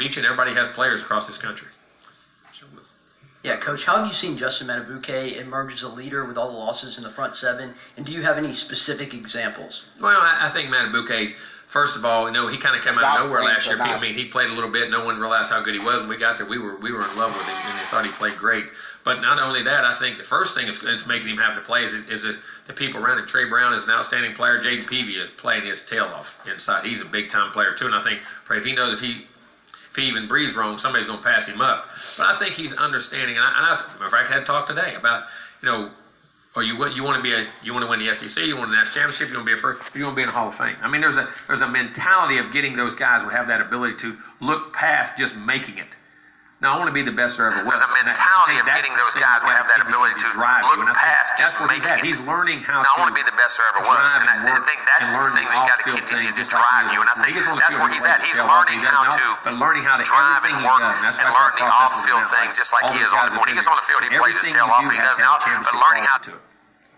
each and everybody has players across this country. Yeah, Coach, how have you seen Justin Madubuike emerge as a leader with all the losses in the front seven? And do you have any specific examples? Well, I, I think Madubuike, first of all, you know, he kind of came out of nowhere last year. I mean, he played a little bit. No one realized how good he was. When we got there, we were we were in love with him, and they thought he played great. But not only that, I think the first thing that's making him have to play is, is the people around him. Trey Brown is an outstanding player. Jayden Peevy is playing his tail off inside. He's a big time player too, and I think if he knows if he if he even breathes wrong, somebody's going to pass him up. But I think he's understanding, and I, and I in fact, I had talked today about you know or you you want to be a you want to win the SEC, you want a national championship, you want to be a first, you want to be in the Hall of Fame. I mean, there's a there's a mentality of getting those guys who have that ability to look past just making it. Now, I want to be the best there ever was. There's a mentality of getting those guys who have that ability to drive look past just making he's. He's learning how now, to. I want to be the best there ever was, and, I, I think that's the thing that got to continue to drive you. And I think that's where he's at. He's learning how to but learning how to drive and work and learn the off-field things, just like he is on the field. When he gets on the field, he plays his tail off, and he does now. But learning how to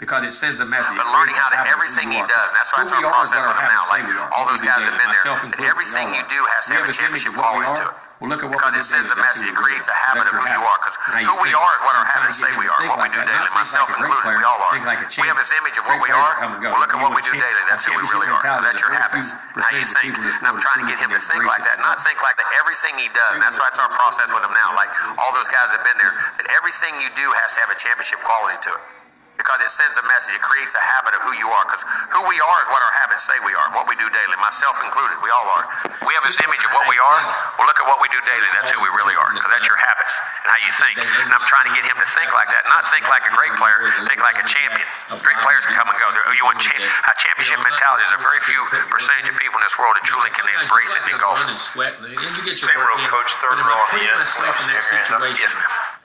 because it sends a message. But learning how to everything he does, and that's why it's our process with him now. Like all those guys have been there, and everything you do has to have a championship quality to it. Well, look at what because it sends a message. It creates a habit of who you are. Because who we are is what our habits say we are. What we do daily, myself included, we all are. We have this image of what we are. Well, look at what we do daily. That's who we really are. Because that's your habits, how you think. And I'm trying to get him to think like that, not think like that. Everything he does, and that's why it's our process with him now. Like all those guys have been there. That everything you do has to have a championship quality to it because it sends a message. It creates a habit of who you are. Because who we are is what our habits say we are, what we do daily, myself included. We all are. We have this image of what we are. Well, look at what we do daily. That's who we really are. Because that's your habits and how you think. And I'm trying to get him to think like that, not think like a great player, think like a champion. Great players can come and go. You want cha- a championship mentality. There's a very few percentage of people in this world that truly can embrace it in golfing. Same row, coach, third row on the end. Yes, ma'am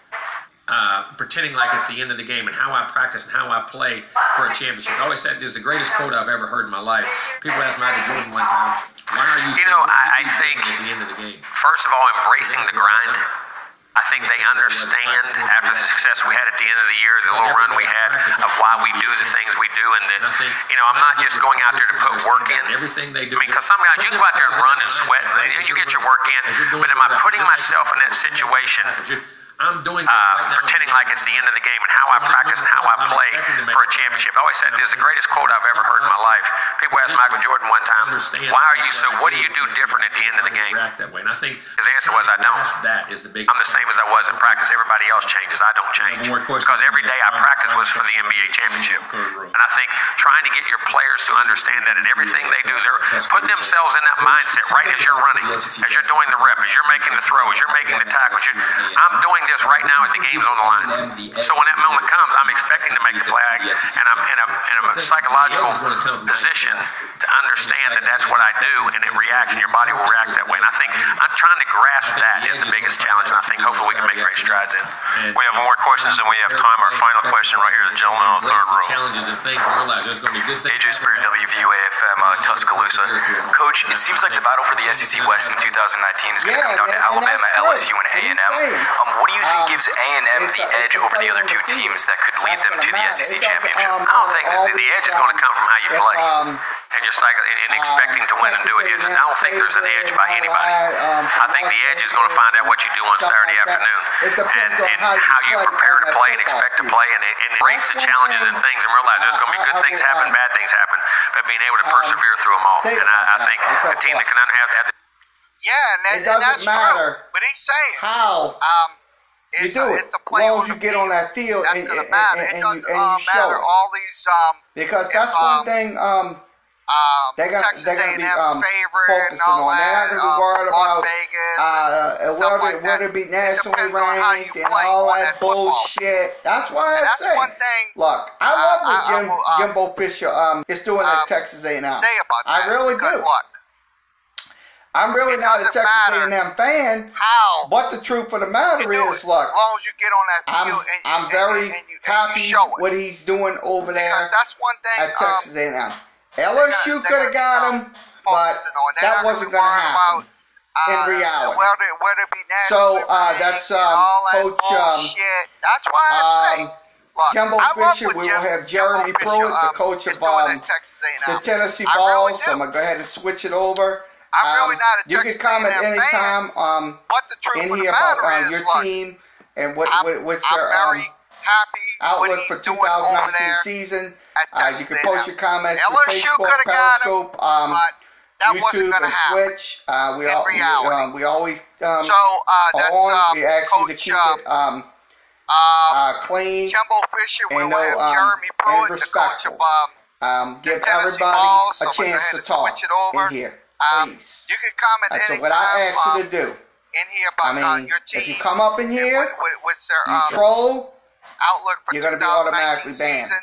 uh, pretending like it's the end of the game and how I practice and how I play for a championship. I always said this is the greatest quote I've ever heard in my life. People asked Michael Jordan one time, why are you You know, I, I think, at the end of the game? first of all, embracing the grind. I think they understand after the success we had at the end of the year, the little run we had, of why we do the things we do, and that you know I'm not just going out there to put work in. Everything they do. I mean, because some guys you can go out there and run and sweat, and you get your work in, but am I putting myself in that situation? I'm doing uh, pretending like it's the end of the game and how I practice and how I play for a championship. I always said this is the greatest quote I've ever heard in my life. People asked Michael Jordan one time, "Why are you so? What do you do different at the end of the game?" That way, and I think his answer was, "I don't. That is the big. I'm the same as I was in practice. Everybody else changes. I don't change because every day I practice was for the NBA championship. And I think trying to get your players to understand that in everything they do, they're putting themselves in that mindset right as you're running, as you're doing the rep, as you're making the throw, as you're making the tackle. I'm doing this right now at the game's on the line. So when that moment comes, I'm expecting to make the play, and I'm in a, in a psychological position to understand that that's what I do, and it reacts, and your body will react that way. And I think I'm trying to grasp that is the biggest challenge, and I think hopefully we can make great strides in. We have more questions than we have time. Our final question right here, the gentleman on the third row. Challenges and things, realize there's going to be good things. AJ Spear, WVU AFM, uh, Tuscaloosa. Coach, it seems like the battle for the SEC West in 2019 is going to come down to Alabama, LSU, and A&M. Um, what do you think gives A&M the edge over the other two teams that could lead them to the SEC championship? I don't think that the edge is going to come from how you play and your cycle and expecting to win and do it. I don't think there's an edge by anybody. I think the edge is going to find out what you do on Saturday afternoon and, and how you prepare to play and expect to play and, and embrace the challenges and things and realize there's going to be good things happen, bad things happen, but being able to persevere through them all. And I, I think a team that can have, have the yeah, and, that, and that's matter true. But he's saying how um, you it's, do a, it. it's a play as long as you get on that field That's and, and, matter. and, it and doesn't you, and uh, you show matter it. all these um, Because if, that's um, one thing. Um, um, They're gonna- Texas they're gonna be, um, favorite focusing on. They're not gonna be um, worried Las about, Vegas. uh, stuff whether, like whether it be nationally depends on how you ranked and all that that bullshit. That's why I And say. one thing Look, I uh, love what I- I Jim will, um, Jimbo Fisher um is doing um, at Texas A&M. say about I that. really Good do. luck. I'm really It not a Texas matter A&M fan, How? but the truth of the matter you is, look, as long as you get on that I'm field and, I'm and, very and, you, happy what he's doing over there that's one thing. at um, Texas A&M. LSU could have got him, um, but focusing on. They're that wasn't going to happen. About, uh, in reality. Whether, whether it be So, uh, that's, um, Coach, um. That's why I say. Um, Look, Jimbo Fisher, we Jim, will have Jimbo Jeremy Fisher, Pruitt, the um, coach of, um, Texas A&M. the Tennessee I really Balls. I'm going to go ahead and switch it over. I'm um, really not a You can comment anytime um, what the truth in here about um, your like, team and what, what what's I'm your um, happy outlook for 2019 season. Uh, you can post your comments to Facebook, Periscope, him, um, YouTube, and. Twitch. Uh, we, all, we, um, we always um, so, uh, that's, on. Um, we ask you to keep um, it um, uh, uh, clean Jimbo Fisher and no, um, Jeremy Pruitt, and the coach of respectful. um, um, give everybody a chance to talk switch it over. in here, Um, please. you can comment That's anytime what I ask um, you to do. in here about I uh, mean, your team. if you come up in here, what, what, what's their you um, troll, outlook for you're gonna be automatically banned. season.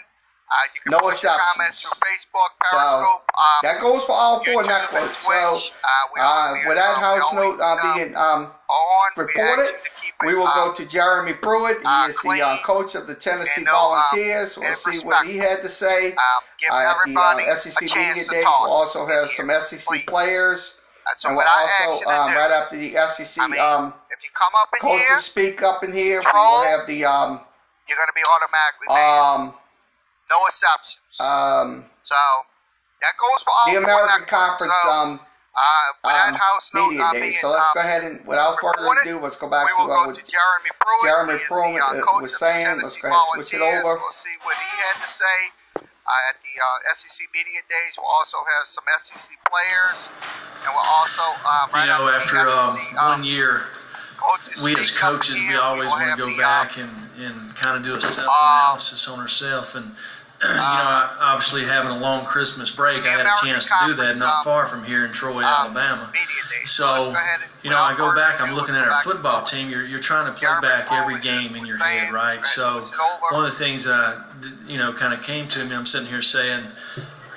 Uh, you can No post your comments through Facebook, So um, that goes for all four networks. So uh, uh, with that um, house note uh, um, being um, on, reported, we, ask you to keep it, we will um, go to Jeremy Pruitt. He uh, is the uh, coach of the Tennessee um, Volunteers. We'll see what he had to say. Um, give Uh, at the uh, SEC a chance Media talk. we'll also have some SEC players. And we'll also, um, right after the SEC um, if you come up in here, coaches speak up in here, we'll have the um, you're going to be automatically um, no exceptions. um, so that goes for all the four American networks. Conference So, um, uh, with that um, house Media uh, Days. being, So let's um, go ahead and, without further ado, let's go back to will uh, to Jeremy Pruitt. Jeremy Pruitt, the, uh, uh, coach was saying. Let's Tennessee go ahead and switch it over. We'll see what he had to say. Uh, at the uh, SEC Media Days, we'll also have some SEC players, and we'll also um, right you know, after, after um, SEC, um, one year, we as coaches, we always want to go the, back um, and, and kind of do a self analysis on ourselves. And, you know, I, obviously having a long Christmas break, I had a chance to do that not um, far from here in Troy, um, Alabama. So, let's go ahead and, you know, I go back, I'm looking at our football team. You're, you're trying to play back every game in your head, right? So, switch it over. one of the things, uh, d- you know, kind of came to me, I'm sitting here saying,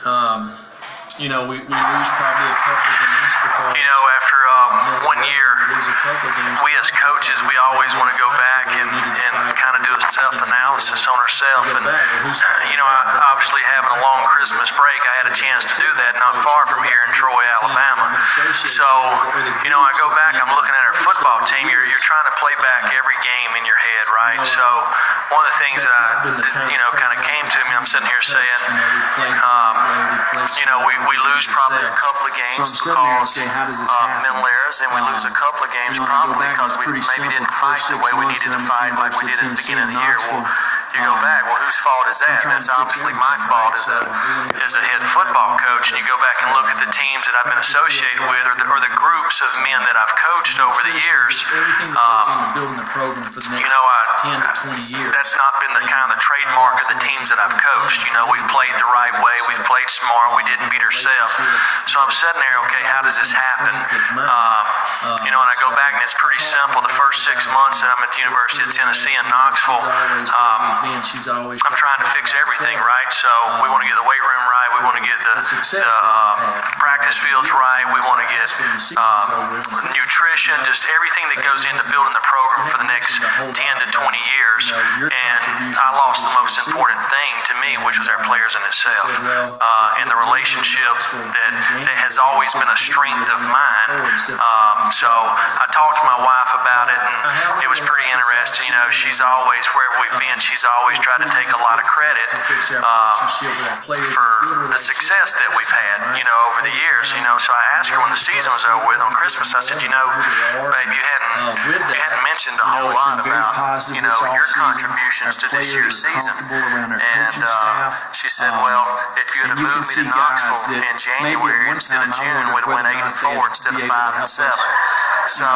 um, you know, we, we lose probably a couple of games because. You know, after um, one year, we lose a couple of games we as coaches, we always want to go back and, and kind of do a self analysis on ourselves. And, you know, I, obviously having a long Christmas break, I had a chance to do that not far from here in Troy, Alabama. So, you know, I go back, I'm looking at our football team. You're, you're trying to play back every game in your head, right? So, one of the things that I, you know, kind of came to me, I'm sitting here saying, um, you know, we, we lose probably a couple of games because uh, mental errors, and we lose a couple of games probably because we maybe didn't fight the way we needed to fight like we did at the beginning of the year. Well, you go back, well, whose fault is that? That's obviously my fault as a as a head football coach. And you go back and look at the teams that I've been associated with, or the, or the groups of men that I've coached over the years. Um, building the program for the next you know, I, 10 to 20 years. that's not been the kind of the trademark of the teams that I've coached. You know, we've played the right way, we've played smart, we didn't beat ourselves. So I'm sitting there, okay, how does this happen? Uh, you know, and I go back and it's pretty simple. The first six months that I'm at the University of Tennessee in Knoxville, um, I'm trying to fix everything right. So we want to get the weight room right, we want to get the, the uh, practice fields right, we want to get um, nutrition, just everything that goes into building the program for the next 10 to 20 years. And I lost the most important thing to me, which was our players in itself, uh, and the relationship that, that has always been a strength of mine. Um, so I talked to my wife about it, and it was pretty interesting. You know, she's always, wherever we've been, she's always tried to take a lot of credit um, for the success that we've had, you know, over the years. You know, so I asked her when the season was over with on Christmas, I said, you know, babe, you hadn't you hadn't mentioned a whole lot about, you know, your contributions to this year's season. And uh, she said, well, if you had moved me to Knoxville in January instead of June, we'd have went eight and four instead of five and seven. So,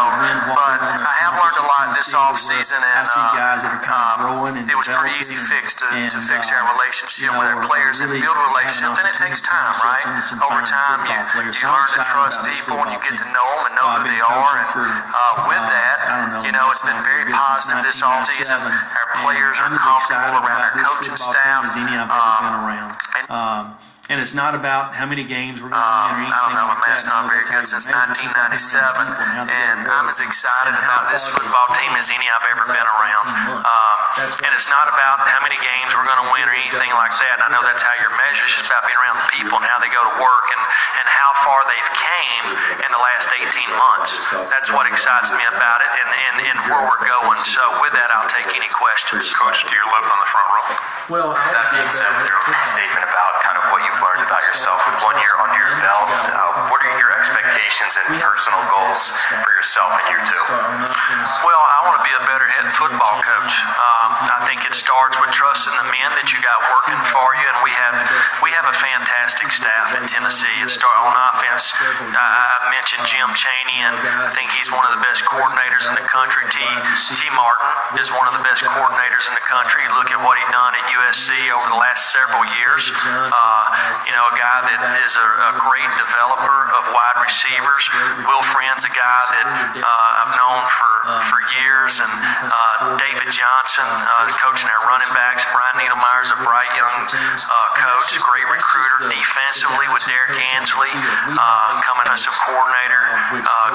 but I have learned a lot this off season, and uh, um, it was pretty easy fix to, to fix our relationship with our players and build a relationship. Then it takes time, right? Over time, you, you learn to trust people and you get to know them and know who they are. And uh, with that, you know, it's been very positive this off season. Our players are comfortable around our coaching staff. Um, Um, and it's not about how many games we're going to Um, win or anything I don't know, like my math's not very good since 1997, and I'm as excited about this football team as any I've ever been around. Um, and it's not about how many games we're going to win or anything like that. I know that's how you're measured. It's just about being around the people and how they go to work and, and how far they've came in the last 18 months. That's what excites me about it and, and, and where we're going. So with that, I'll take any questions. Coach, do you love on the front row? Well, That being said, with your at statement about kind of what what you've learned yourself with one year under your belt. Uh, what are your expectations and personal goals for yourself in year two? Well, I want to be a better head football coach. Um, I think it starts with trusting the men that you got working for you, and we have we have a fantastic staff in Tennessee. It start on offense. Uh, I mentioned Jim Chaney, and I think he's one of the best coordinators in the country. T. T. Martin is one of the best coordinators in the country. Look at what he done at USC over the last several years. Uh, you know, a guy that is a, a, great developer of wide receivers. Will Friend's a guy that uh, I've known for, for years, and uh, David Johnson, uh, coaching our running backs. Brian Niedermeyer's a bright young uh, coach, great recruiter. Defensively with Derek Ansley, uh, coming as a coordinator.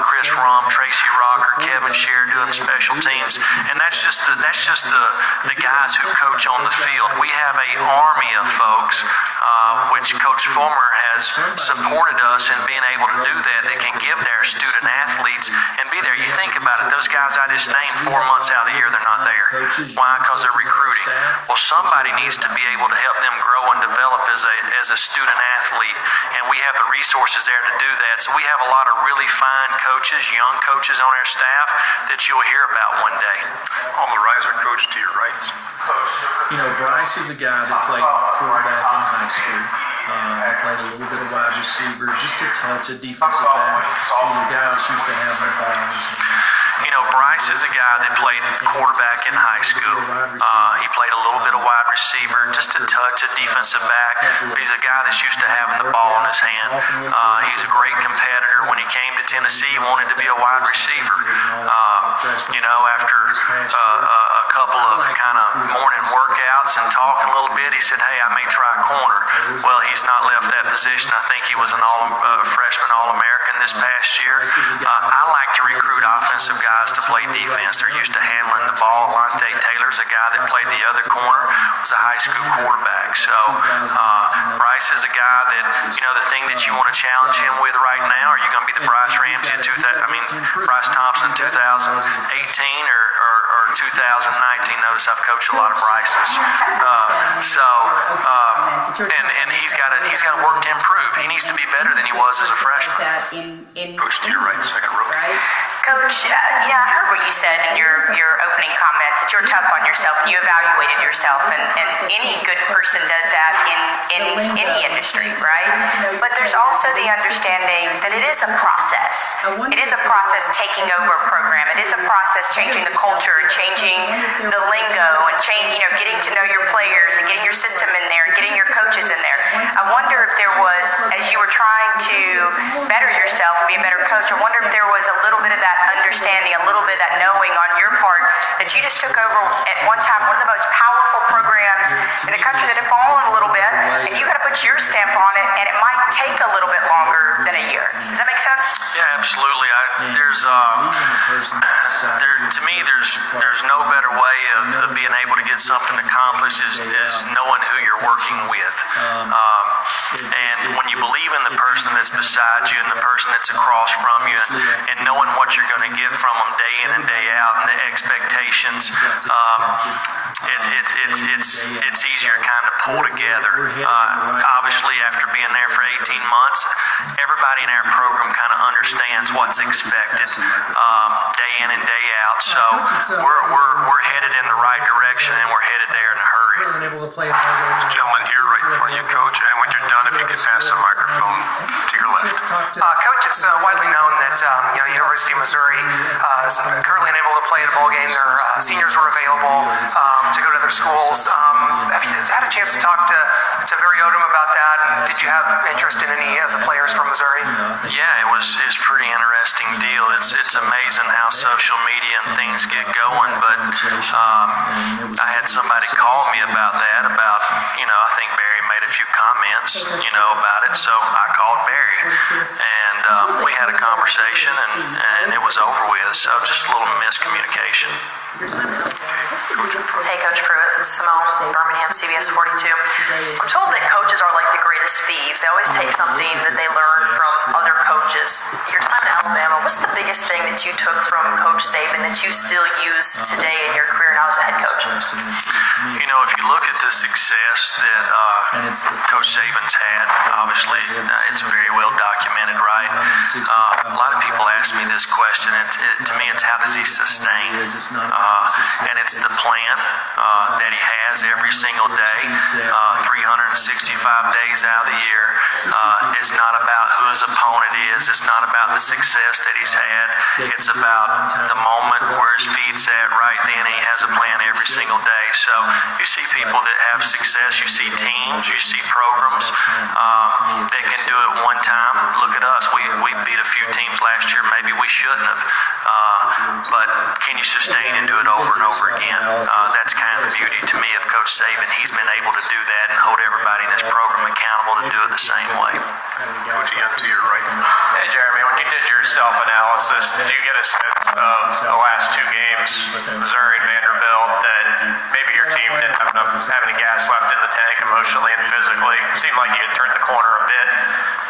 Chris Rumph, Tracy Rocker, Kevin Sherrer doing special teams, and that's just the, that's just the the guys who coach on the field. We have a army of folks, uh, which Coach Fulmer has supported us in being able to do that. That can give their student athletes and be there. You think about it; those guys I just named, four months out of the year, they're not there. Why? Because they're recruiting. Well, somebody needs to be able to help them grow and develop as a as a student athlete, and we have the resources there to do that. So we have a lot of really fine coaches, young coaches on our staff that you'll hear about one day. On the riser coach to your right. You know, Bryce is a guy that played quarterback in high school. Uh, played a little bit of wide receiver, just a touch of defensive back. He's a guy that's used to having the ball in his hand. You know, Bryce is a guy that played quarterback in high school. Uh, he played a little bit of wide receiver, just a touch of defensive back. He's a guy that's used to having the ball in his hand. Uh, he's a great competitor. When he came to Tennessee, he wanted to be a wide receiver. Uh, you know, after uh, a couple of kind of morning workouts and talking a little bit, he said, "Hey, I may try corner." Well, he's not left that position. I think he was an all uh, freshman All American this past year. Uh, I like to recruit offensive guys to play defense. They're used to handling the ball. Alontae Taylor's a guy that played the other corner, was a high school quarterback. So uh, Bryce is a guy that, you know, the thing that you want to challenge him with right now, are you going to be the Bryce Ramsey in 2000, I mean, Bryce Thompson 2018 or, or, or 2019? Notice I've coached a lot of Bryces. Uh, so, um, and, and he's got to he's got to work to improve. He needs to be better than he was as a freshman. Coach to your right, second row. Coach, uh, yeah, I heard what you said in your, your opening comments that you're tough on yourself. You evaluated yourself, and, and any good person does that in, in any industry, right? But there's also the understanding that it is a process. It is a process taking over a program. It is a process changing the culture, changing the lingo, and change, you know, getting to know your players and getting your system in there and getting your coaches in there. I wonder if there was, as you were trying to better yourself and be a better coach, I wonder if there was a little bit of that that understanding, a little bit that knowing on your part that you just took over at one time one of the most powerful programs in the country that had fallen a little bit, and you got to put your stamp on it, and it might take a little bit longer than a year. Does that make sense? Yeah, absolutely. I, there's um, there to me, there's there's no better way of, of being able to get something accomplished is, is knowing who you're working with. Um, and when you believe in the person that's beside you and the person that's across from you, and, and knowing what you're going to get from them day in and day out, and the expectations, um, it, it, it, it's it's easier kind of pull together. Uh, obviously, after being there for 18 months, everybody in our program kind of understands what's expected um, day in and day out. So we're, we're, we're headed in the right direction, and we're headed there in a hurry. Gentlemen here right in front of you, Coach, when you're done, if you could pass the microphone to your left. Uh, Coach, it's uh, widely known that um, you know University of Missouri uh, is currently unable to play in a bowl game. Their uh, seniors were available um, to go to their schools. Um, have you had a chance to talk to to Barry Odom about that? Did you have interest in any of the players from Missouri? Yeah, it was it was pretty interesting deal. It's it's amazing how social media and things get going. But um, I had somebody call me about that. About you know I think Barry made a few comments you know about it, so I called Barry and uh, we had a conversation, and, and it was over with. So just a little miscommunication. Hey, Coach Pruitt, Simone, Birmingham, CBS 42. I'm told that coaches are like the greatest thieves. They always take something that they learn from other coaches. Your time in Alabama, what's the biggest thing that you took from Coach Saban that you still use today in your career now as a head coach? You know, if you look at the success that uh, Coach Saban's had, obviously uh, it's very well documented, right? Uh, a lot of people ask me this question. It, it, to me, it's how does he sustain? Uh, and it's the plan uh, that he has every single day, uh, 365 days out of the year. Uh, it's not about who his opponent is. It's not about the success that he's had. It's about the moment where his feet's at right then. He has a plan every single day. So you see people that have success. You see teams. You see programs uh, that can do it one time. Look at us. We, we beat a few teams last year. Maybe we shouldn't have. Uh, but can you sustain and do it over and over again? Uh, that's kind of the beauty to me of Coach Saban. He's been able to do that and hold everybody in this program accountable to do it the same way. Would you to your right? Hey, Jeremy, when you did your self analysis, did you get a sense of the last two games, Missouri and Vanderbilt, that maybe your team didn't have enough have any gas left in the tank emotionally and physically? It seemed like you had turned the corner a bit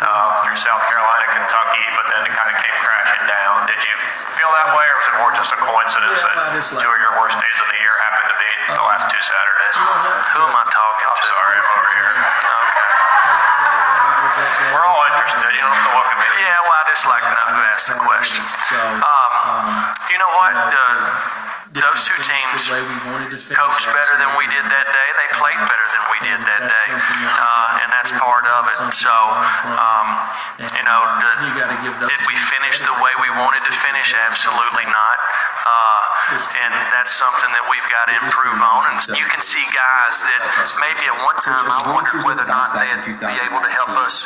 uh, through South Carolina, Kentucky, but then it kind of came crashing down. Did you feel that way, or was it more just a coincidence that two of your worst days of the year happened to be the last two Saturdays? Who am I talking I'm to? sorry, I'm over here. Okay. We're all interested. You don't have to look at me. Yeah, well, I just like to know who asked the question. Um, you know what? Uh, those two teams coached better than we did that day. They played better than we did that day, uh, and that's part of it. So, um, you know, the, did we finish the way we wanted to finish? Absolutely not. Uh, and that's something that we've got to improve on. And you can see guys that maybe at one time I wondered whether or not they'd be able to help us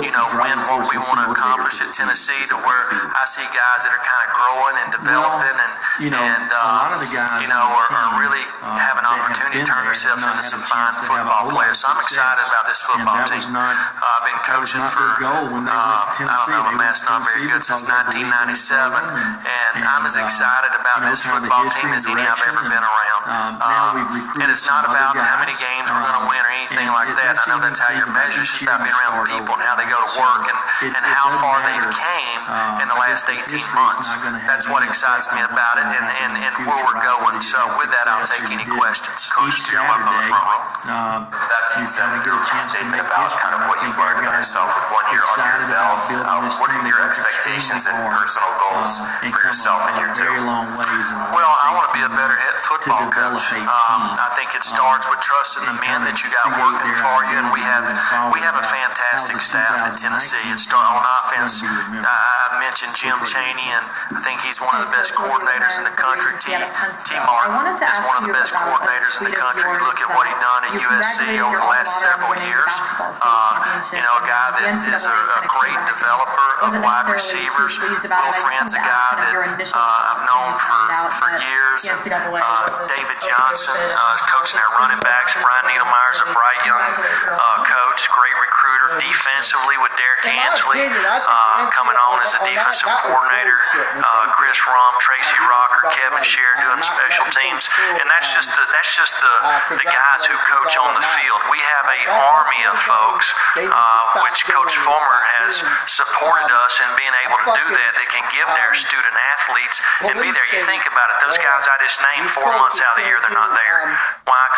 you know, win what we want to accomplish at Tennessee to where I see guys that are kind of growing and developing and, you know, and uh, you know, are, are really have an opportunity to turn themselves into some fine football players. So I'm excited about this football team. Uh, I've been coaching for, uh, I don't know, my math's not very good since 1997, and I'm as excited about this football team as any I've ever been around. Um, and it's not about how many games we're going to win or anything like that. I know that's how you're measured. It's about being around the people and how they go to work and, and how far they've came in the last 18 months. That's what excites me about it and, and, and where we're going. So with that, I'll take any questions. Coach, to your left on the front row. That being said, your statement about kind of what you've learned about yourself with one year under your belt, uh, what are your expectations and personal goals for yourself in year two? Well, I want to be a better head football coach. Um, I think it starts with trusting the men that you got working for you, and we have we have a fantastic staff in Tennessee. It start on offense. I mentioned Jim Chaney, and I think he's one of the best coordinators in the country. T. T. Martin is one of the best coordinators in the country. Look at what he done at USC over the last several years. Uh, you know, a guy that is a, a great developer of wide receivers. Will Friend's a guy that uh, I've known for for years. And, uh, David Johnson, uh, coaching our running backs. Brian Niedermeyer's a bright young uh, coach, great recruiter. Defensively with Derek Ansley uh, coming on as a defensive coordinator. Uh, Chris Rumph, Tracy Rocker, Kevin Sherrer doing special teams, and that's just the, that's just the the guys who coach on the field. We have a army of folks, uh, which Coach Fulmer has supported us in being able to do that. They can give their student athletes and be there. You think about it; those guys I just named, four months out of the year, they're not there.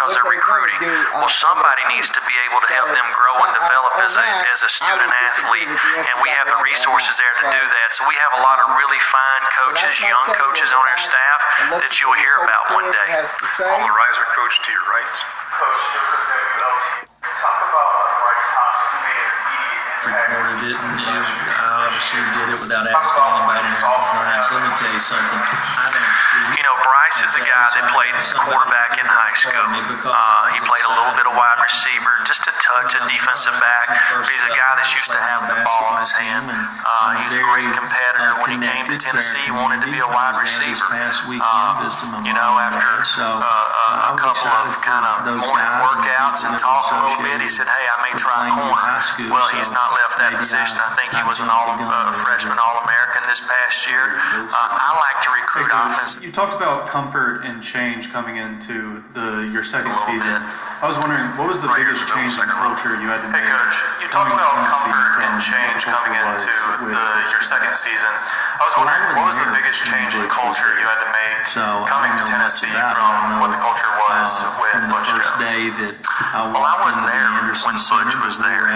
Why? Because they're recruiting. Well, somebody needs to be able to help them grow and develop as a as a student athlete, and we have the resources there to do that. So we have a lot of really fine coaches, young coaches on our staff that you'll hear about one day. On the riser coach to your right. Talk about Bryce Thompson, who immediate impact. Reported it, and you know, I obviously did it without asking anybody. Perhaps let me tell you something. I don't. You know, Bryce is a guy that played quarterback in high school. Uh, he played a little bit of wide receiver, just a touch of defensive back. He's a guy that's used to having the ball in his hand. Uh, he's a great competitor. When he came to Tennessee, he wanted to be a wide receiver. Uh, you know, after uh, uh, a couple of kind of morning workouts and talk a little bit, he said, "Hey, I may try corner." Well, he's not left that position. I think he was an all uh, freshman All American this past year. Uh, I like to recruit offense. You talked about comfort and change coming into the your second season. I was wondering, what was the right biggest change in culture you had to make? Hey, coach, you talked about comfort and change coming into the, your second season. I was wondering, what was the biggest change in culture you had to make coming to Tennessee from what the culture was with Butch Jones? Well, I wasn't there when Butch was there,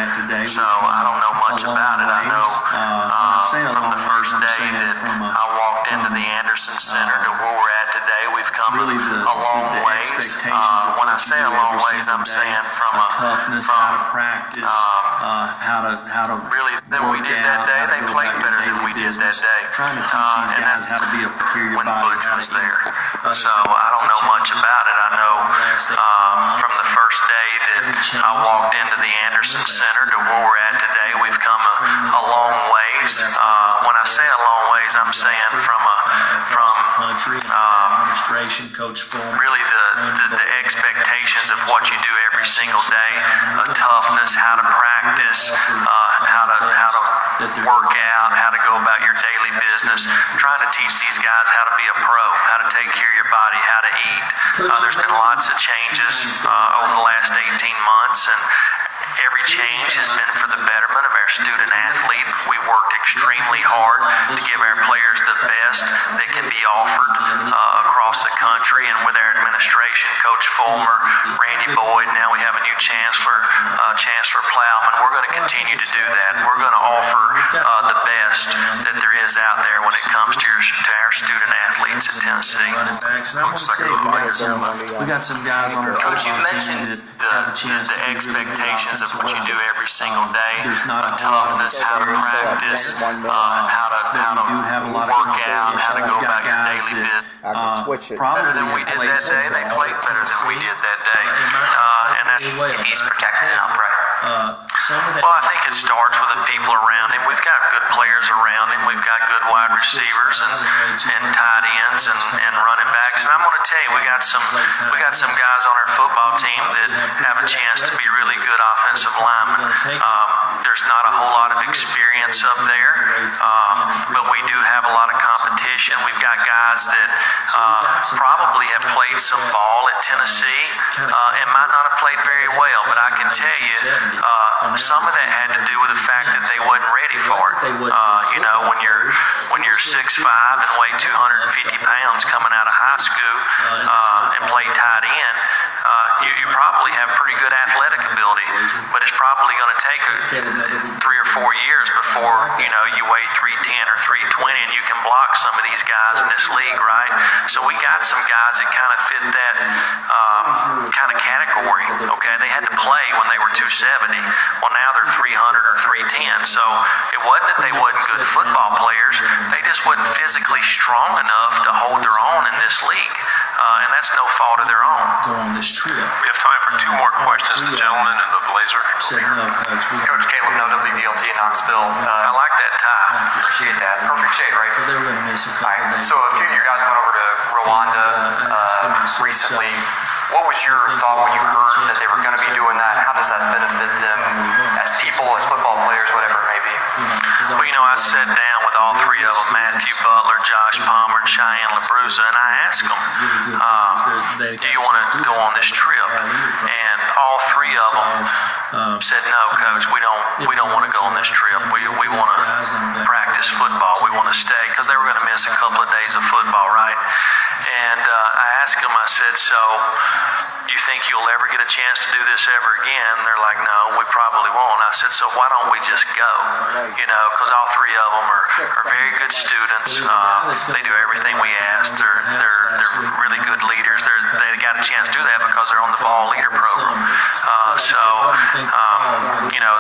so I don't know much about it. I know uh, from the first day that I walked into the Anderson Center to where we're at today, we've come a long ways. Uh, when I say a long ways, I'm saying from a toughness, from, how to practice, um, uh, how to how to really than we did that day. They played better than we did that day. Trying to teach uh, these guys how to be a superior when body. Butch was there, so I don't know much about it. I know um, from the first day that I walked into the Anderson Center to where we're at today, we've come a, a long ways. Uh, when I say a long ways, I'm saying from a from um, administration, Coach Fulmer. Really, the, the, the expectations of what you do every single day, a toughness, how to practice, uh, how to how to work out, how to go about your daily business. Trying to teach these guys how to be a pro, how to take care of your body, how to eat. Uh, there's been lots of changes uh, over the last 18 months, and every change has been for the betterment of our student athlete. We worked extremely hard to give our players the best that can be offered uh, across the country, and with our administration, Coach Fulmer, Randy Boyd, now we have a new chancellor, uh, Chancellor Plowman. We're going to continue to do that. We're going to offer uh, the best that there is out there when it comes to, your, to our student athletes at Tennessee. we got some guys on our Coach, you mentioned the, the, the expectations of what you do every single day, a toughness, how to practice, uh, how to how to work out, how to go about your daily business. I can switch it. Better than we did that day. They played better than we did that day, uh, and that if he's protected now, right? Uh, well, I think it starts with the people around him. We've got good players around him. We've got good wide receivers and, and tight ends and, and running backs. And I'm going to tell you, we got some we got some guys on our football team that have a chance to be really good offensive linemen. Um, there's not a whole lot of experience up there, um, but we do have a lot of competition. We've got guys that uh, probably have played some ball at Tennessee uh, and might not have played very well, but I can tell you. Uh, some of that had to do with the fact that they wasn't ready for it. Uh, you know, when you're when you're six five and weigh 250 pounds coming out of high school uh, and play tight end, uh, you, you probably have pretty good athletic ability, but it's probably going to take a, three or four years before you know you weigh 310 or 320 and you can block some of these guys in this league, right? So we got some guys that kind of fit that um, kind of category. Okay, they had to play when they were 270. Well, now they're 300 or 310. So it wasn't that they wasn't good football players; they just wasn't physically strong enough to hold their own in this league, uh, and that's no fault of their own. Go on this trip. We have time for two more questions. The gentleman in the blazer. Said no, coach. Coach Caleb, no WBLT in Knoxville. Uh, I like that tie. Appreciate that. Perfect shade, right? Because they were going to miss a couple All right. days. So a few of you guys went over to Rwanda uh, recently. What was your thought when you heard that they were going to be doing that? How does that benefit them as people, as football players, whatever it may be? Well, you know, I sat down with all three of them, Matthew Butler, Josh Palmer, and Cheyenne Labruzza, and I asked them, um, do you want to go on this trip? And all three of them said, no, coach, we don't, we don't want to go on this trip. We, we want to practice football. We want to stay, because they were going to miss a couple of days of football, right? And uh, I asked them, I said, so you think you'll ever get a chance to do this ever again? They're like, no, we probably won't. I said, so why don't we just go? You know, because all three of them are, are very good students. Uh, they do everything we ask. They're, they're, they're really good leaders. They're, they got a chance to do that because they're on the Vol Leader program. Uh, so, um, you know,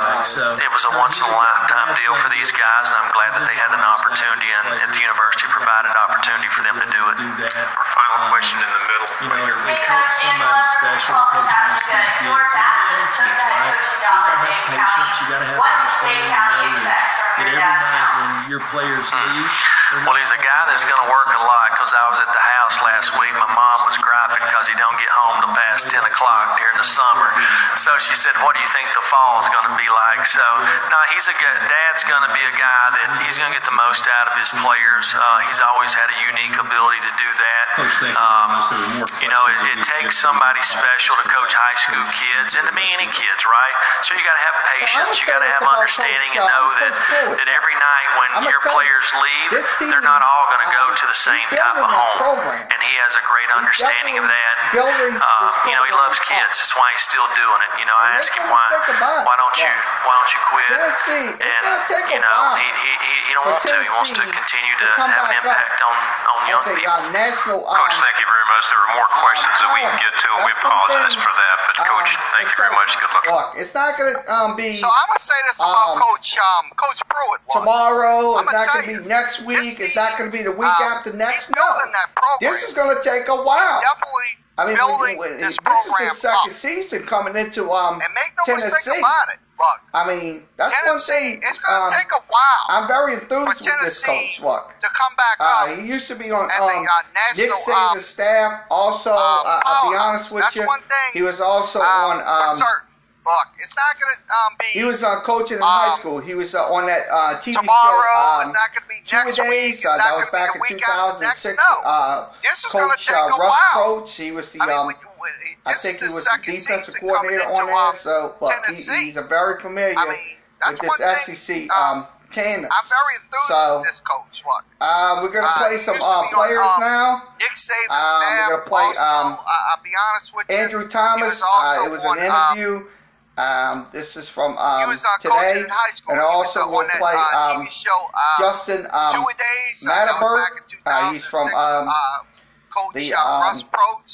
it was a once in a lifetime deal for these guys, and I'm glad that they had an opportunity, and, and the university provided opportunity for them to do it. Our final question in the middle. You know, if we take somebody special to coach you right? So you gotta have patience. You gotta have understanding. You Know that every night when your players hmm. leave. Well, he's a guy that's going to work a lot because I was at the house last week. My mom was griping because he don't get home till past 10 o'clock during the summer. So she said, what do you think the fall is going to be like? So, no, he's a good, dad's going to be a guy that he's going to get the most out of his players. Uh, he's always had a unique ability to do that. Um, you know, it, it takes somebody special to coach high school kids and to be any kids, right? So you got to have patience. You got to have understanding and know that, that every night when your players leave, they're not all going to go to the same type of home. And he has a great understanding of that. Uh, you know, he loves kids. That's why he's still doing it. You know, I ask him why why don't you why don't you quit? And you know, he, he, he, he don't want to. He wants to continue to have an impact on, on young people. Coach, thank you very much. There are more questions that we can get to, and we apologize for that. But Coach, thank you very much. Good luck. Look, it's not going to um, be. So I'm gonna say this about um, Coach um, Coach Pruitt. Look. Tomorrow. It's not going to be next week. It's not going to be the week uh, after next. No. This is going to take a while. Definitely. I mean, building we, we, this, this is the second up. season coming into um and make no Tennessee. mistake about it. Look, I mean, that's Tennessee, one thing. It's going to um, take a while. I'm very enthused with this coach. Look, to come back uh, up. he used to be on as um, a, uh, national, Nick Saban's um, staff. Also, uh, uh, I'll be honest with you, he was also um, on. Um, Look, it's not going to um, be. he was uh, coaching in um, high school. He was uh, on that uh, TV tomorrow. show. Um, not going to be Two next week. days. It's Uh, that was back in the week after 2006. next. No. Uh, This is going to Coach take uh, a Russ while. Coach. He was the I mean, um, I think he was the defensive coordinator on there. um, So look, he, he's a very familiar I mean, with this SEC um, um, tandem. I'm very enthused So, with this coach. Look, Uh, we're gonna Uh, play he some uh, be on, players um, now. Nick Saban's Um, we're gonna play, also, um, I, I'll be honest with you. Andrew Thomas. was uh, it was on, an um, interview. Um, this is from um, was uh, today, in high school. and also we'll on that, play uh, um, show, uh, Justin um, days. Uh, that was back in Matterberg. Uh, he's from um, uh, Coach the um.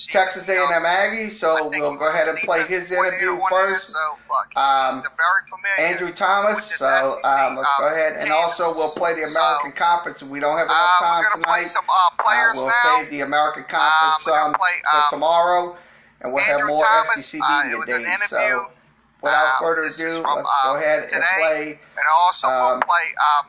Texas A&M uh, Aggie. So we'll go ahead and play his interview coordinator on there, first. So Um, he's a very familiar Andrew Thomas. So um, let's go um, ahead, and also we'll play the American Conference. We don't have enough time tonight. some players we'll save the American Conference um, for um, tomorrow, and we'll have more SEC media days. So without Uh, further ado, from, let's uh, go ahead today. and play And also um, we'll play um,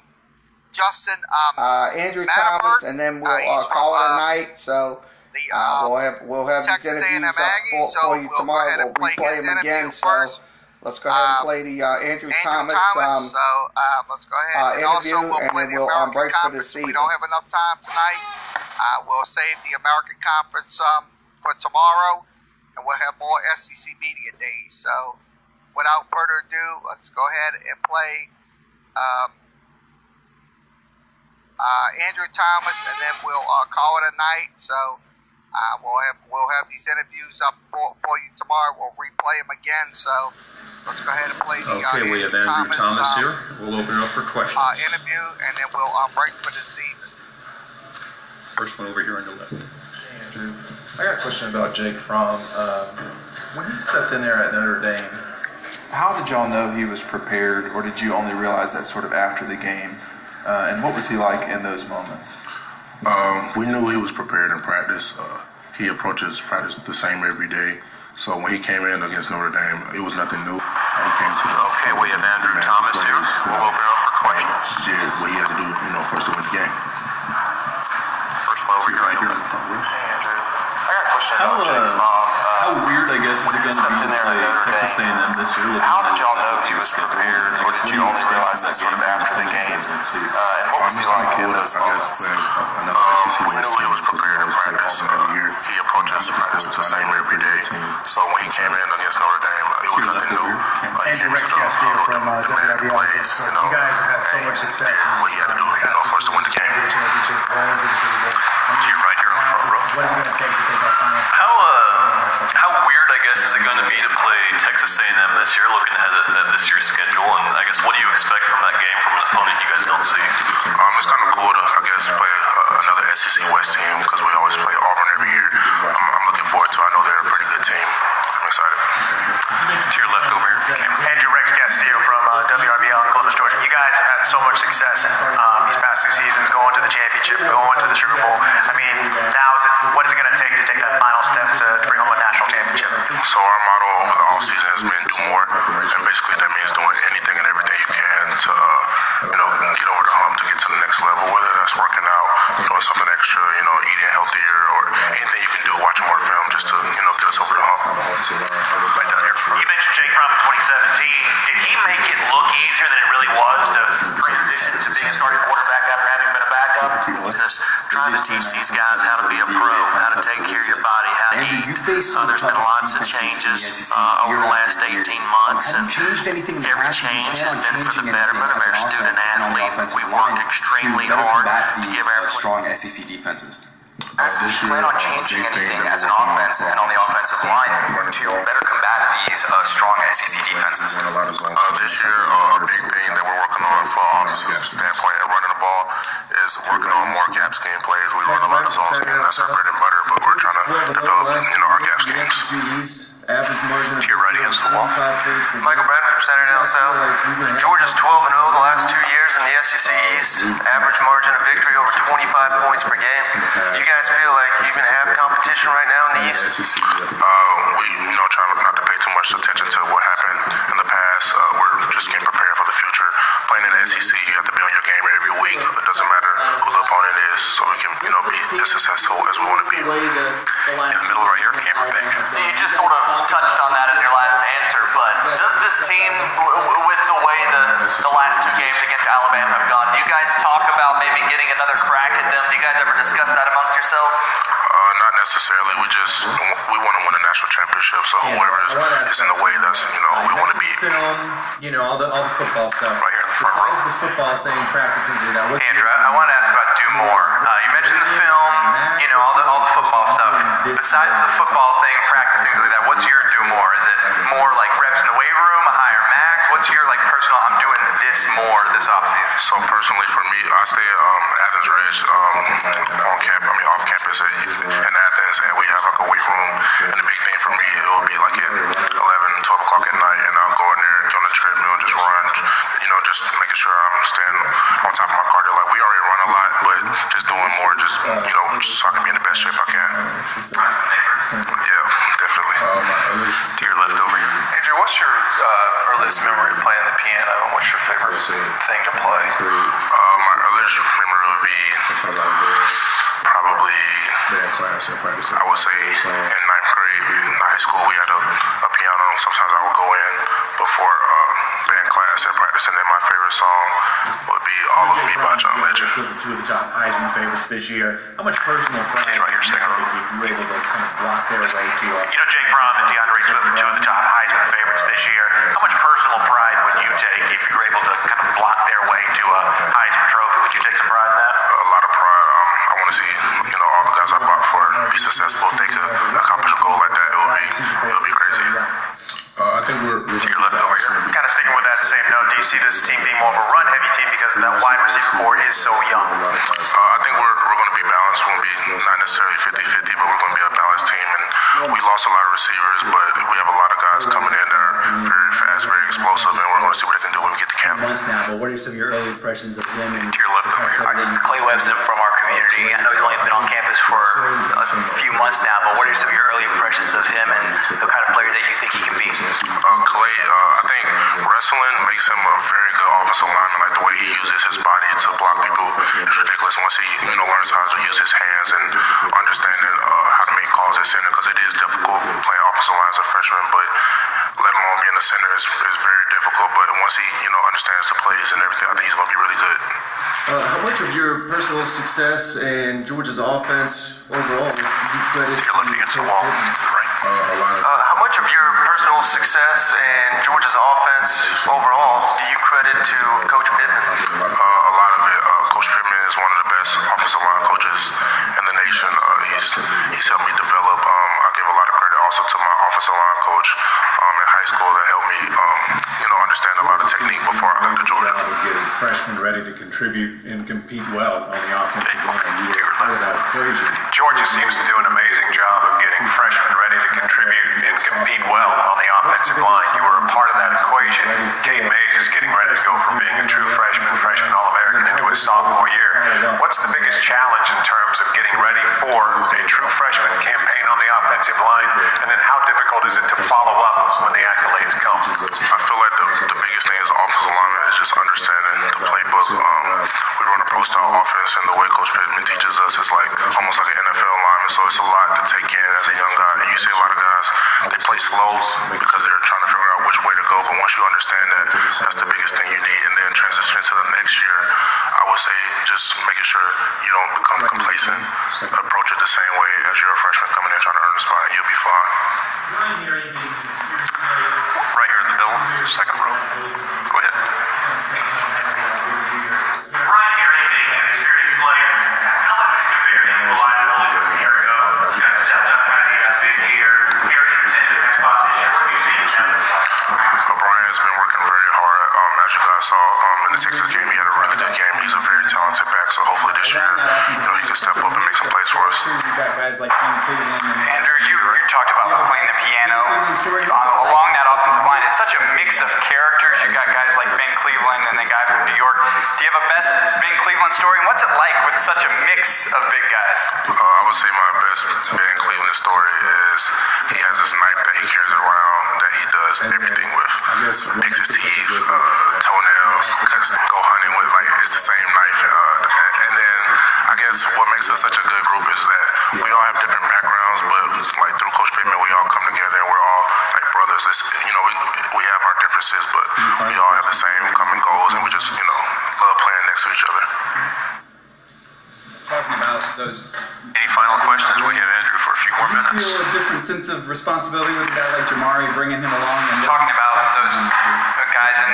Justin um, uh, Andrew Matterberg. Thomas, and then we'll Uh, uh, call from, it a uh, night. So the uh, uh, we'll have we'll have Texas these interviews up for, so for you we'll tomorrow. We'll play replay them again. interview So let's go ahead and Um, play the uh, Andrew, Andrew Thomas. Thomas. um, so uh, let's go ahead. uh, and also interview, we'll and then the we'll, um, break for We don't have enough time tonight. Uh, we'll save the American Conference um, for tomorrow, and we'll have more SEC media days. So without further ado, let's go ahead and play um, uh, Andrew Thomas, and then we'll uh, call it a night. So uh, we'll have we'll have these interviews up for, for you tomorrow. We'll replay them again. So let's go ahead and play the uh, Okay, we have Andrew Andrew Thomas um, here. We'll open it up for questions. uh, interview, and then we'll um, break for this evening. First one over here on the left. Andrew, I got a question about Jake Fromm. Um, when he stepped in there at Notre Dame, how did y'all know he was prepared, or did you only realize that sort of after the game? Uh, and what was he like in those moments? Um, we knew he was prepared in practice. Uh, he approaches practice the same every day. So when he came in against Notre Dame, it was nothing new. He came to the Okay, we have Andrew Thomas here. We'll open up for questions. Did what he had to do, you know, first to win the game. First one over here. Right here. Andrew, I got a question How, uh, Fromm. How Uh, weird, I guess, is it going to be to in there play Texas A&M this year? looking How did y'all know he schedule? was prepared, or did you only realize that sort of after the What do you game? guys wanna see? Uh, and what was he like in those moments? Um, we knew he was prepared in practice. play every year. He approaches practice the same every day. So when he came in against Notre Dame, it was nothing new. Uh, he came to the huddle, demand plays, you know, guys have had so much and success. what he had to do, you know, for us to win the game. To your right here on the front row. What is it going to take to take that final step? How uh, how weird, I guess, is it going to be to play Texas A&M this year? Looking ahead at, at this year's schedule, and I guess what do you expect from that game from an opponent you guys don't see? Um, it's kind of cool to, I guess, play uh, another SEC West team because we always play Auburn every year. I'm, I'm looking forward to. it. I know they're a pretty good team. I'm excited. To your left over here. Andrew Rex Castillo from uh, WRBL in Columbus, Georgia. You guys have had so much success um, these past two seasons, going to the championship, going to the Sugar Bowl. I mean, now is it what is it going to take to take that final step to, to bring home a national championship? So our motto over the offseason has been do more, and basically that means doing anything and know, get us over the hump. Right down here. You mentioned Jake Fromm in 2017. Did he make it look easier than it really was to transition to being a starting quarterback after having been a backup? Just trying to teach these guys how to be a pro, how to take care of your body, how to eat. Uh, there's been lots of changes uh, over the last 18 months, and every change has been for the betterment of our student athlete. We worked extremely hard to give our strong SEC defenses. Uh, do you plan on changing anything as an offense and on the offensive line to better combat these uh, strong SEC defenses? Uh, this year, uh, a big thing that we're working on from an offensive standpoint and running the ball is working on more gap scheme plays. We run a lot of zone scheme. That's our bread and butter, but we're trying to develop, you know, our gap schemes. Average margin to your right against the wall. Michael Bradford from Saturday Down South. Georgia's 12 and 0 the last two years in the SEC East. Average margin of victory over 25 points per game. You guys feel like you can have competition right now in the East? Uh, we, you know, try not to pay too much attention to what happened in the past. Uh, we're just getting prepared for the future. Playing in the SEC, you have to be on your game every week. It doesn't matter who the opponent is, so we can, you know, be as successful as we want to be. In the middle right here, camera back. You just sort of touched on that in your last answer, but does this team, with the way the, the last two games against Alabama have gone, do you guys talk about maybe getting another crack at them? Do you guys ever discuss that amongst yourselves? Necessarily. We just we want to win a national championship. So whoever is, is in the way, that's you know who we want to beat. Film, you know all the all the football stuff. Right here in the front row. The football thing, practicing through that. Andrew, I want to ask about do more. Uh, you mentioned the film, you know all the all the football stuff. Besides the football thing, practice things like that. What's your do more? Is it more like reps in the weight room, a higher max? What's your like personal? I'm doing this more this offseason. So personally, for me, I stay at um, Athens Ridge um, on camp. I mean, off campus at, in Athens, and we have like a weight room. And the big thing for me, it will be like at 11, 12 o'clock at night, and I'll go in there, get on the treadmill, just run. You know, just making sure I'm staying on top of my cardio. Like we already run a lot, but just doing more, just you know, just so I can be in the best shape I can. Yeah, definitely. To your left over here. Andrew, what's your uh, earliest memory of playing the piano, and what's your favorite thing to play? Uh, my earliest memory would be probably, I would say, in ninth grade, in high school, we had a, a piano. Sometimes I would go in before uh, band class and practice, and then my favorite song would be All of Me by John Legend. Two of the top Heisman favorites this year. How much personal pride right here, second row. you were able to kind of block their way to uh, You know, Jake Fromm and D'Andre Swift are two of the top Heisman favorites this year. How much personal pride would you take if you were able to kind of block their way to a Heisman trophy? Would you take some pride in that? A lot of pride. Um, I want to see, you know, all the guys I blocked for be successful. If they could accomplish a goal like that, it would be, it would be crazy. Uh, I think we're, we're to your left over here. Kind of sticking with that same note, do you see this team being more of a run heavy team because that wide receiver corps is so young? Uh, I think we're, we're going to be balanced. We're going to be not necessarily 50 50, but we're going to be a balanced team. And we lost a lot of receivers, but we have a lot of guys coming in that are very fast, very explosive, and we're going to see what they can do when we get to camp. months now, but what are some of your early impressions of them? And To your left over here. Clay Webb's from our community. I know he's only been on campus for a few months now, but what are some of your early impressions of him and the kind of player that you think he can be? Uh, Clay, uh, I think wrestling makes him a very good offensive lineman. Like the way he uses his body to block people is ridiculous. Once he, you know, learns how to use his hands and understanding uh, how to make calls at center, because it is difficult playing offensive line as a freshman, but let alone being a center is, is very difficult. But once he, you know, understands the plays and everything, I think he's going to be really good. Uh, how much of your personal success and Georgia's offense overall do you credit You're looking against the wall, right? uh, a lot of Uh, how much of your success and Georgia's offense overall do you credit to Coach Pittman? Uh, a lot of it. Uh, Coach Pittman is one of the best offensive line coaches in the nation. Uh, he's he's helped me develop. Um, I give a lot of credit also to my offensive line coach um, in high school that helped me, um, you know, understand a lot of technique before I got to Georgia. getting freshmen ready to contribute and compete well on the offensive line. You were part of that equation. Georgia seems to do an amazing job of getting freshmen ready to contribute and compete well on the offensive line. You were a part of that equation. Cade Mays is getting ready to go from being a true freshman, freshman All-American into his sophomore year. What's the biggest challenge in terms of getting ready for a true freshman campaign on the offensive line? And then how difficult is it to follow up when the accolades come? I feel like the, the biggest thing an offensive lineman is just understanding the playbook. Um, we run a pro style offense, and the way Coach Pittman teaches us is like almost like an NFL lineman. So it's a lot to take in as a young guy. You see a lot of guys they play slow because they're trying to figure out which way to go. But once you understand that, that's the biggest thing you need. And then transition to the next year, I would say just making sure you don't become complacent. Approach it the same way as you're a freshman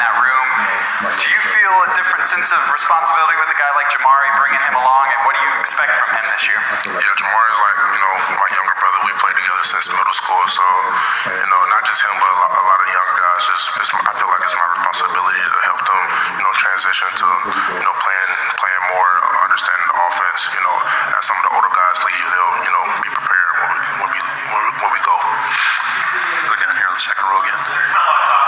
that room, do you feel a different sense of responsibility with a guy like Jamaree bringing him along, and what do you expect from him this year? Yeah, Jamaree's like, you know, my younger brother. We played together since middle school, so, you know, not just him, but a lot, a lot of young guys. Just, it's, I feel like it's my responsibility to help them, you know, transition to, you know, playing, playing more, understanding the offense. You know, as some of the older guys leave, they'll, you know, be prepared when we, when we, when we, when we go. Go down here on the second row again.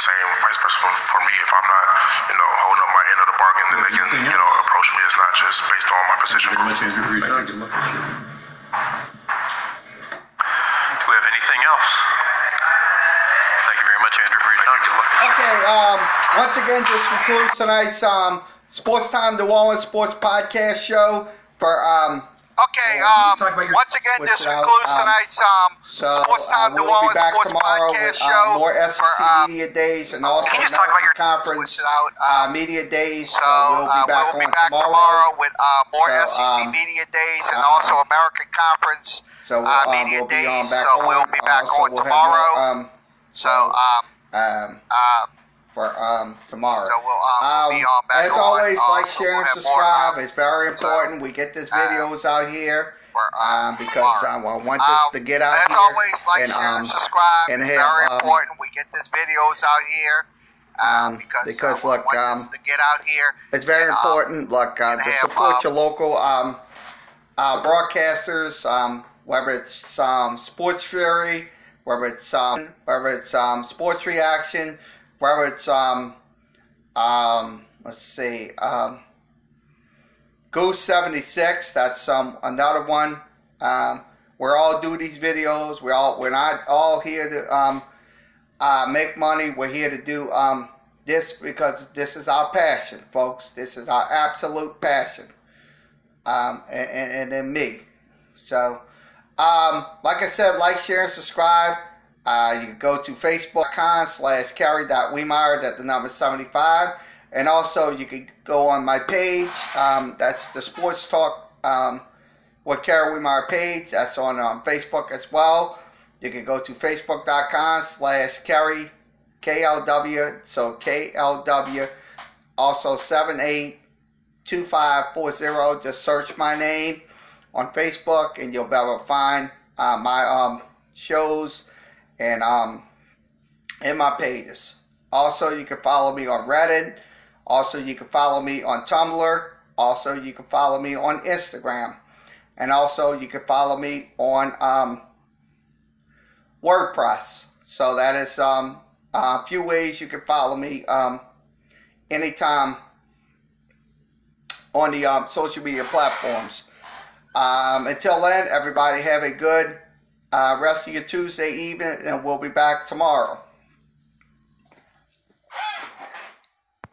The same vice versa for, for me. If I'm not, you know, holding up my end of the bargain, then they can, you know, approach me. It's not just based on my position group. Do we have anything else? Thank you very much, Andrew, for your time. Good luck. Okay, um, once again, this concludes tonight's um, Sports Time New Orleans Sports Podcast show for um. Okay, um, once again, this concludes tonight's um, So Sports uh, Time New we'll Orleans back Sports tomorrow Podcast with show uh, more SEC for, um, media days and also Can you just talk about your conference uh, media days. So, So we'll be uh, back we'll be back tomorrow. tomorrow with uh, more So, SEC um, media days and um, also American Conference So uh, um, media we'll days. back So on. we'll be back also, on we'll tomorrow. more, um, so um, um, uh, for um tomorrow. So we'll, um, we'll be on back as always, um, like, share, and subscribe. um, it's very important. we get these videos out here um, because um, I want this to get out as here. always, like, and, share, um, and subscribe. and it's have, very um, important. We get these videos out here. Um, because, because uh, look, um, this to get out here. It's very And, um, important, look, uh, to support um, your local um, uh, broadcasters, um, whether it's um, Sports Fury, whether it's um, whether it's um, Sports Reaction, whether it's um, um, let's see, um, seventy six. That's um, another one. Um, we're all do these videos. We all we're not all here to um, uh, make money. We're here to do um, this because this is our passion, folks. This is our absolute passion. Um, and, and, and then me. So, um, like I said, like, share, and subscribe. Uh, you can go to facebook.com slash carry.wemeyer, that's the number 75. And also, you can go on my page. Um, that's the Sports Talk um, with Carrie Wemeyer page. That's on um, Facebook as well. You can go to facebook.com slash Carrie, KLW, so KLW, also 782540. Just search my name on Facebook and you'll be able to find uh, my um, shows and um, and my pages. Also, you can follow me on Reddit. Also, you can follow me on Tumblr. Also, you can follow me on Instagram. And also, you can follow me on um, WordPress. So that is um, a few ways you can follow me um, anytime on the um, social media platforms. Um, until then, everybody have a good uh, rest of your Tuesday evening, and we'll be back tomorrow.